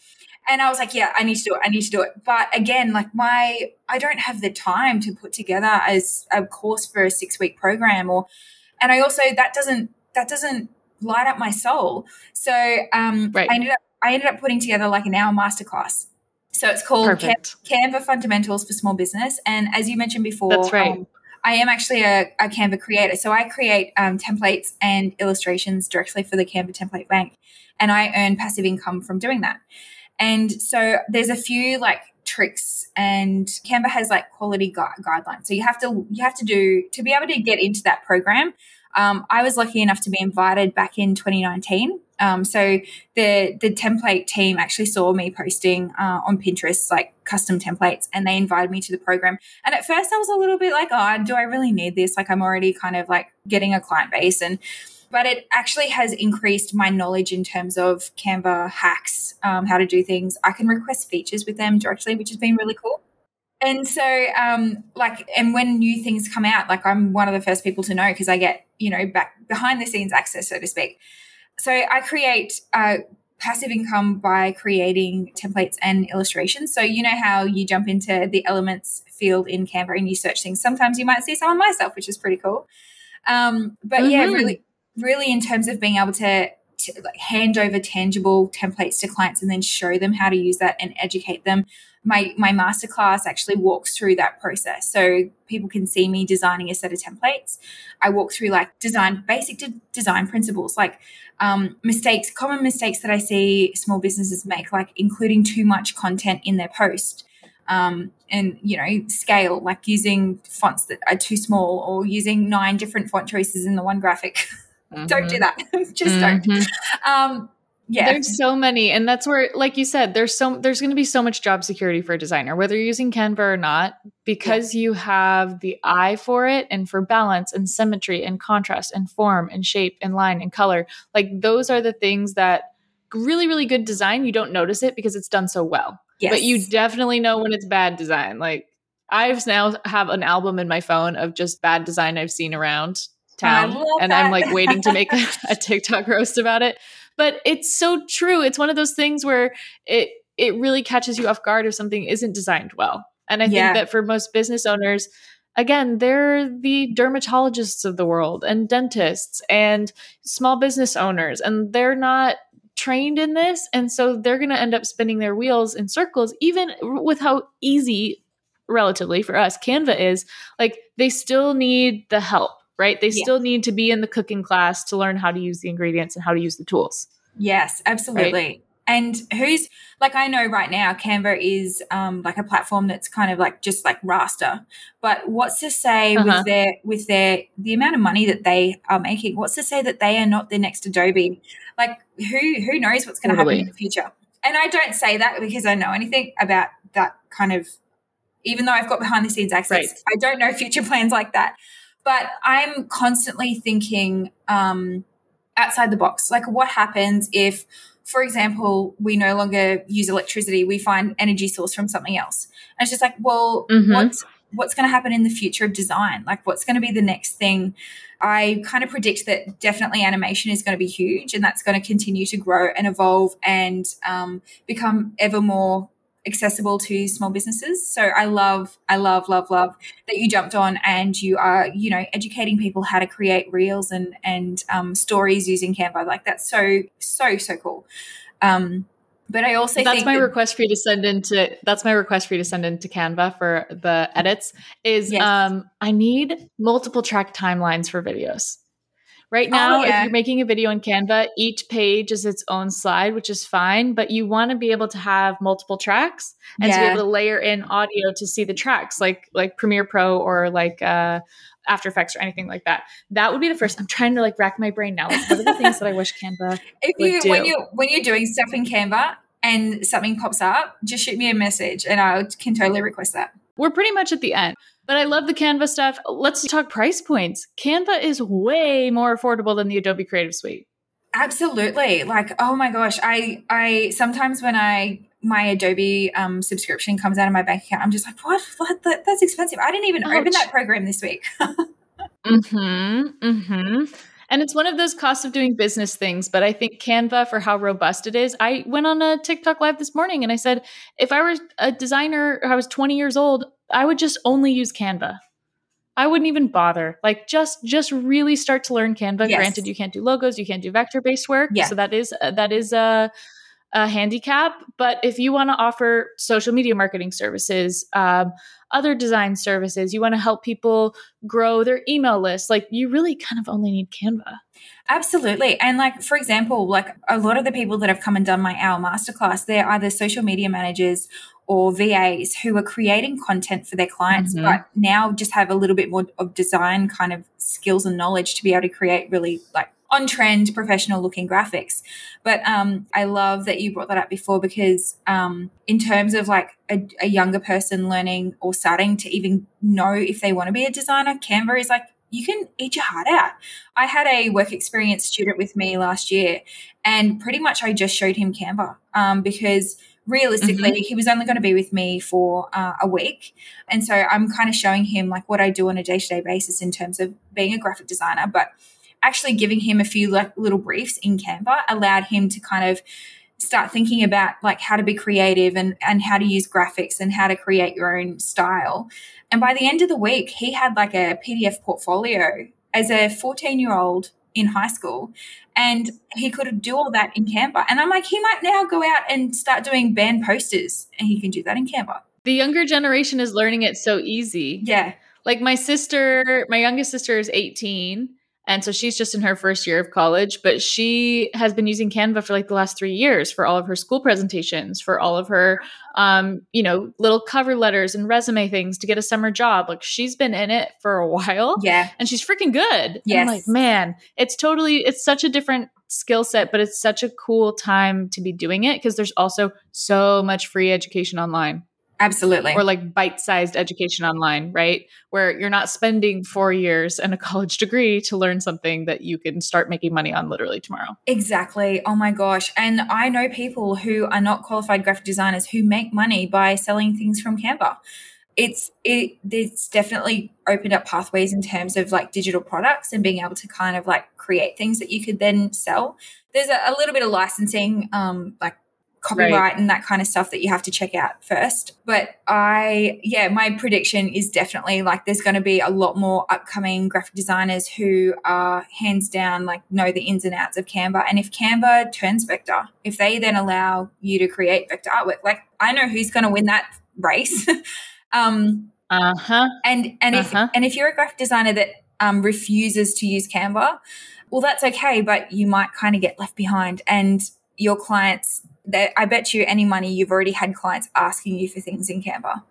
and i was like yeah i need to do it i need to do it but again like my i don't have the time to put together as a course for a six week program or and i also that doesn't that doesn't light up my soul so um Right. i ended up i ended up putting together like an hour masterclass so it's called Can- Canva Fundamentals for Small Business. And as you mentioned before, That's right. um, I am actually a, a Canva creator. So I create um, templates and illustrations directly for the Canva Template Bank. And I earn passive income from doing that. And so there's a few like tricks and Canva has like quality gu- guidelines. So you have to, you have to do, to be able to get into that program. Um, I was lucky enough to be invited back in 2019. Um, so the the template team actually saw me posting uh, on Pinterest like custom templates, and they invited me to the program. And at first, I was a little bit like, "Oh, do I really need this? Like, I'm already kind of like getting a client base." And but it actually has increased my knowledge in terms of Canva hacks, um, how to do things. I can request features with them directly, which has been really cool. And so, um, like, and when new things come out, like I'm one of the first people to know because I get, you know, back behind the scenes access, so to speak. So I create uh, passive income by creating templates and illustrations. So you know how you jump into the elements field in Canva and you search things. Sometimes you might see some of my stuff, which is pretty cool. Um, but mm-hmm. yeah, really, really in terms of being able to, to like hand over tangible templates to clients and then show them how to use that and educate them. My my masterclass actually walks through that process, so people can see me designing a set of templates. I walk through like design basic de- design principles, like um, mistakes, common mistakes that I see small businesses make, like including too much content in their post. Um, and you know scale like using fonts that are too small or using nine different font choices in the one graphic mm-hmm. don't do that just mm-hmm. don't um, yeah there's so many and that's where like you said there's so there's going to be so much job security for a designer whether you're using canva or not because yeah. you have the eye for it and for balance and symmetry and contrast and form and shape and line and color like those are the things that really really good design you don't notice it because it's done so well yes. but you definitely know when it's bad design like I've now have an album in my phone of just bad design I've seen around town and that. I'm like waiting to make a, a TikTok roast about it but it's so true. It's one of those things where it it really catches you off guard if something isn't designed well. And I yeah. think that for most business owners, again, they're the dermatologists of the world and dentists and small business owners, and they're not trained in this. And so they're going to end up spinning their wheels in circles, even with how easy, relatively for us, Canva is. Like they still need the help right? They yeah. still need to be in the cooking class to learn how to use the ingredients and how to use the tools. Yes, absolutely. Right? And who's like I know right now Canva is um, like a platform that's kind of like just like raster. But what's to say uh-huh. with their with their the amount of money that they are making? What's to say that they are not the next Adobe? Like who who knows what's going to totally. happen in the future? And I don't say that because I know anything about that kind of even though I've got behind the scenes access, right. I don't know future plans like that. But I'm constantly thinking um, outside the box. Like, what happens if, for example, we no longer use electricity, we find energy source from something else? And it's just like, well, mm-hmm. what's what's going to happen in the future of design? Like, what's going to be the next thing? I kind of predict that definitely animation is going to be huge, and that's going to continue to grow and evolve and um, become ever more accessible to small businesses. So I love, I love, love, love that you jumped on and you are, you know, educating people how to create reels and and um, stories using Canva. Like that's so, so, so cool. Um, but I also that's my that- request for you to send into that's my request for you to send into Canva for the edits is yes. um I need multiple track timelines for videos. Right now, oh, yeah. if you're making a video in Canva, each page is its own slide, which is fine, but you want to be able to have multiple tracks and yeah. to be able to layer in audio to see the tracks like like Premiere Pro or like uh after Effects or anything like that. That would be the first. I'm trying to like rack my brain now. Like, what are the things that I wish Canva if you do? when you when you're doing stuff in Canva and something pops up, just shoot me a message and I can totally request that. We're pretty much at the end. But I love the Canva stuff. Let's talk price points. Canva is way more affordable than the Adobe Creative Suite. Absolutely. Like, oh my gosh, I I sometimes when I my Adobe um, subscription comes out of my bank account, I'm just like, what? what? That, that's expensive. I didn't even Ouch. open that program this week. mm-hmm. Mm-hmm. And it's one of those cost of doing business things. But I think Canva, for how robust it is, I went on a TikTok live this morning and I said, if I were a designer, I was 20 years old, I would just only use Canva. I wouldn't even bother. Like just just really start to learn Canva. Yes. Granted, you can't do logos, you can't do vector based work, yeah. so that is uh, that is a, a handicap. But if you want to offer social media marketing services, um, other design services, you want to help people grow their email list, like you really kind of only need Canva. Absolutely. And like for example, like a lot of the people that have come and done my hour masterclass, they're either social media managers or VAs who are creating content for their clients, mm-hmm. but now just have a little bit more of design kind of skills and knowledge to be able to create really like on trend professional looking graphics. But um, I love that you brought that up before because um, in terms of like a, a, younger person learning or starting to even know if they want to be a designer, Canva is like you can eat your heart out. I had a work experience student with me last year, and pretty much I just showed him Canva um, because realistically mm-hmm. he was only going to be with me for uh, a week and so i'm kind of showing him like what i do on a day-to-day basis in terms of being a graphic designer but actually giving him a few like little briefs in canva allowed him to kind of start thinking about like how to be creative and and how to use graphics and how to create your own style and by the end of the week he had like a pdf portfolio as a 14 year old in high school and he could do all that in Canva. And I'm like, he might now go out and start doing band posters and he can do that in Canva. The younger generation is learning it so easy. Yeah. Like my sister, my youngest sister is 18 and so she's just in her first year of college, but she has been using Canva for like the last three years for all of her school presentations, for all of her, um, you know, little cover letters and resume things to get a summer job. Like she's been in it for a while. Yeah. And she's freaking good. Yes. like, man, it's totally, it's such a different skill set, but it's such a cool time to be doing it because there's also so much free education online. Absolutely. Or like bite sized education online, right? Where you're not spending four years and a college degree to learn something that you can start making money on literally tomorrow. Exactly. Oh my gosh. And I know people who are not qualified graphic designers who make money by selling things from Canva. It's it it's definitely opened up pathways in terms of like digital products and being able to kind of like create things that you could then sell. There's a, a little bit of licensing, um, like copyright right. and that kind of stuff that you have to check out first. But I, yeah, my prediction is definitely like there's going to be a lot more upcoming graphic designers who are hands down like know the ins and outs of Canva. And if Canva turns vector, if they then allow you to create vector artwork, like I know who's going to win that race. um, uh huh. And and uh-huh. if and if you're a graphic designer that um, refuses to use Canva, well, that's okay, but you might kind of get left behind, and your clients that I bet you any money you've already had clients asking you for things in Canva.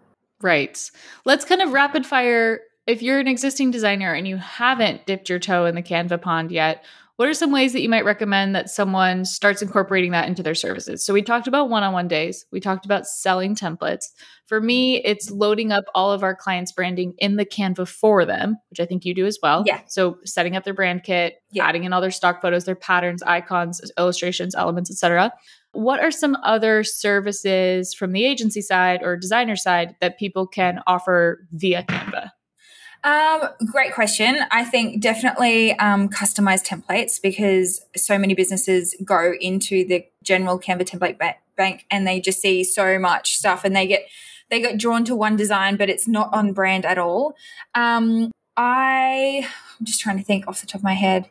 Right. Let's kind of rapid fire. If you're an existing designer and you haven't dipped your toe in the Canva pond yet, what are some ways that you might recommend that someone starts incorporating that into their services? So we talked about one-on-one days. We talked about selling templates. For me, it's loading up all of our clients' branding in the Canva for them, which I think you do as well. Yeah. So setting up their brand kit, yeah. adding in all their stock photos, their patterns, icons, illustrations, elements, etc. What are some other services from the agency side or designer side that people can offer via Canva? Um, great question. I think definitely um, customized templates because so many businesses go into the general Canva template ba- bank and they just see so much stuff and they get they get drawn to one design, but it's not on brand at all. Um, I I'm just trying to think off the top of my head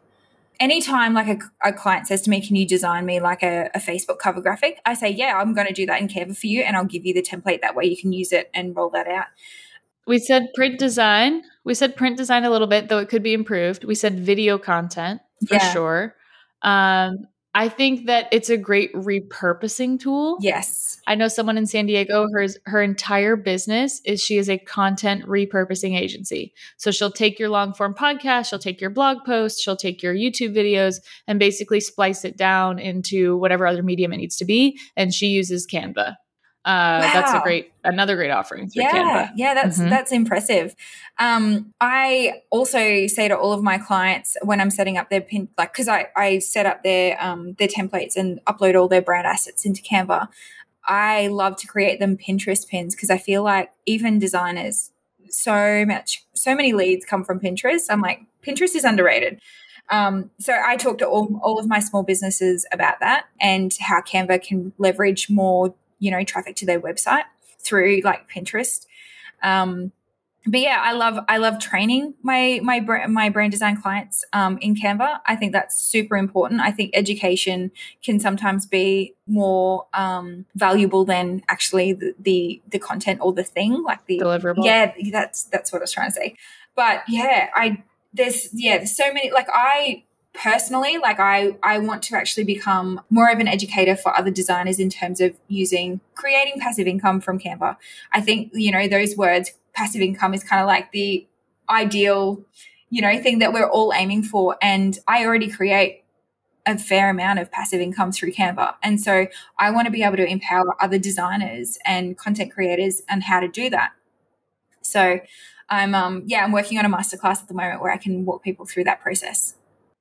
anytime like a, a, client says to me, can you design me like a, a Facebook cover graphic? I say, yeah, I'm going to do that in Canva for you. And I'll give you the template. That way you can use it and roll that out. We said print design. We said print design a little bit, though it could be improved. We said video content for yeah. sure. Um, I think that it's a great repurposing tool. Yes. I know someone in San Diego, her, her entire business is she is a content repurposing agency. So she'll take your long form podcast, she'll take your blog post, she'll take your YouTube videos and basically splice it down into whatever other medium it needs to be. And she uses Canva. Uh, wow. That's a great, another great offering through yeah, Canva. Yeah, that's mm-hmm. that's impressive. Um, I also say to all of my clients when I'm setting up their pin, like because I I set up their um their templates and upload all their brand assets into Canva. I love to create them Pinterest pins because I feel like even designers, so much, so many leads come from Pinterest. I'm like, Pinterest is underrated. Um, so I talk to all, all of my small businesses about that and how Canva can leverage more you know traffic to their website through like Pinterest. Um, but yeah, I love I love training my my my brand design clients um, in Canva. I think that's super important. I think education can sometimes be more um, valuable than actually the, the, the content or the thing, like the deliverable. Yeah, that's that's what I was trying to say. But yeah, I there's yeah there's so many like I personally like i i want to actually become more of an educator for other designers in terms of using creating passive income from canva i think you know those words passive income is kind of like the ideal you know thing that we're all aiming for and i already create a fair amount of passive income through Canva. And so I want to be able to empower other designers and content creators on how to do that. So I'm um yeah, I'm working on a masterclass at the moment where I can walk people through that process.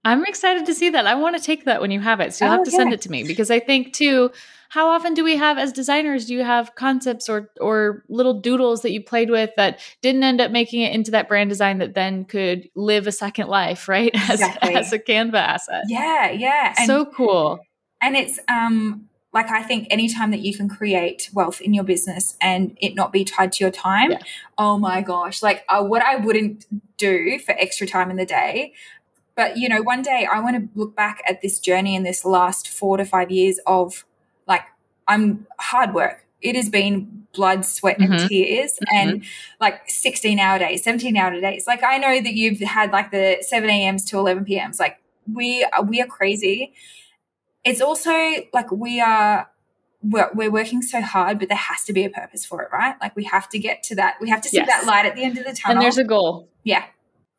I'm excited to see that. I want to take that when you have it. So you'll Oh, have to send it to me because I think too, how often do we have as designers, do you have concepts or or little doodles that you played with that didn't end up making it into that brand design that then could live a second life, right? As, Exactly. as a Canva asset. Yeah, yeah. And so cool. and it's um like I think anytime that you can create wealth in your business and it not be tied to your time, Yeah. oh my gosh, like uh, what I wouldn't do for extra time in the day. But you know, one day I want to look back at this journey in this last four to five years of like I'm hard work. It has been blood, sweat, and mm-hmm. tears, mm-hmm. and like 16 hour days, 17 hour days. Like I know that you've had like the 7 a.m.s to 11 p.m.s. Like we are, we are crazy. It's also like we are we're, we're working so hard, but there has to be a purpose for it, right? Like we have to get to that. We have to see Yes. that light at the end of the tunnel. And there's a goal. yeah,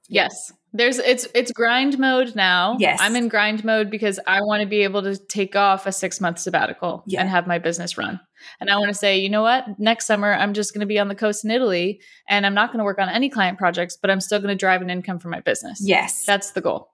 Yes. There's it's it's grind mode now. Yes. I'm in grind mode because I want to be able to take off a 6 month sabbatical Yeah. and have my business run. And I want to say, you know what? Next summer I'm just going to be on the coast in Italy and I'm not going to work on any client projects, but I'm still going to drive an income for my business. yes, That's the goal.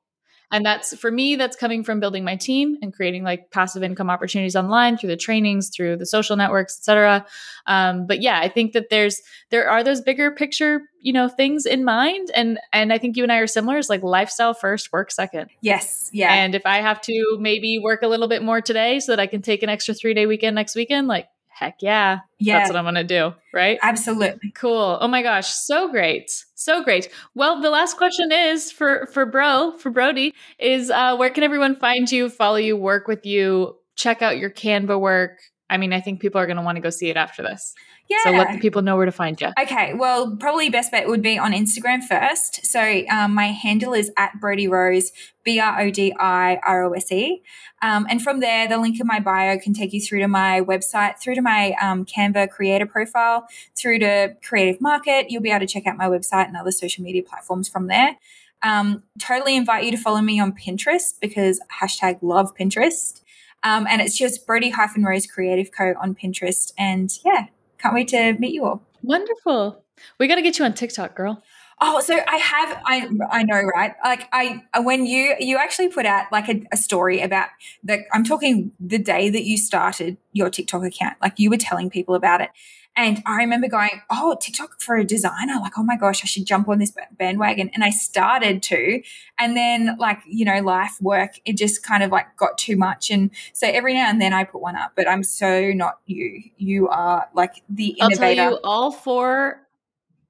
And that's for me, that's coming from building my team and creating like passive income opportunities online through the trainings, through the social networks, et cetera. Um, but yeah, I think that there's there are those bigger picture, you know, things in mind. And and I think you and I are similar. It's like lifestyle first, work second. yes, yeah, And if I have to maybe work a little bit more today so that I can take an extra three day weekend next weekend, like heck yeah, yeah, that's what I'm gonna do. Right. absolutely. Cool. Oh my gosh, so great. So great. Well, the last question is for for Bro, for Brodi, is uh where can everyone find you, follow you, work with you, check out your Canva work? I mean, I think people are going to want to go see it after this. Yeah. So let the people know where to find you. Okay, well, probably best bet would be on Instagram first. So um, my handle is at Brodi Rose, B R O D I R O S E. Um, and from there, the link in my bio can take you through to my website, through to my um, Canva creator profile, through to Creative Market. You'll be able to check out my website and other social media platforms from there. Um, totally invite you to follow me on Pinterest because hashtag love Pinterest. Um, and it's just Brodi hyphen Rose Creative Co on Pinterest. And yeah, can't wait to meet you all. Wonderful. We got to get you on TikTok, girl. Oh, so I have I I know, right? Like I when you you actually put out like a, a story about the I'm talking the day that you started your TikTok account, like you were telling people about it. And I remember going, oh, TikTok for a designer. Like, oh my gosh, I should jump on this bandwagon. And I started to. And then, like, you know, life, work, it just kind of like got too much. And so every now and then I put one up, but I'm so not you. You are like the I'll tell innovator. you all four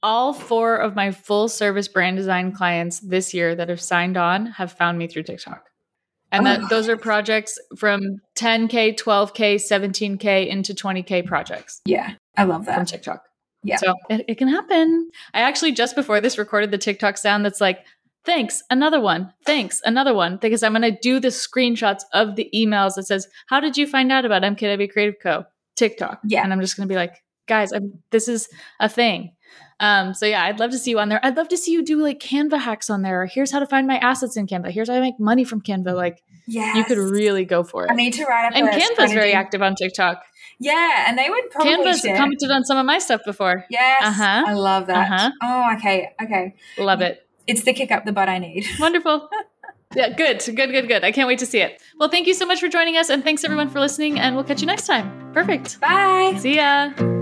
all four of my full service brand design clients this year that have signed on have found me through TikTok. And Oh. that those are projects from 10k, 12k, 17k into 20k projects yeah, I love that. from. TikTok. Yeah. So it, it can happen. I actually just before this recorded the TikTok sound that's like, thanks, another one, thanks, another one, because I'm going to do the screenshots of the emails that says, how did you find out about MKW Creative Co? TikTok. Yeah. And I'm just going to be like, guys, I'm, this is a thing. Um, so yeah, I'd love to see you on there. I'd love to see you do like Canva hacks on there. Here's how to find my assets in Canva. Here's how I make money from Canva. Like Yeah. you could really go for it. I need to write up and Canva's very active on TikTok. Yeah, and they would probably Canva's share. commented on some of my stuff before. yes, Uh-huh. I love that. Uh-huh. Oh, okay, okay. Love it. It's the kick up the butt I need. Wonderful. Yeah, good, good, good, good. I can't wait to see it. Well, thank you so much for joining us, and thanks everyone for listening. And we'll catch you next time. Perfect. Bye. See ya.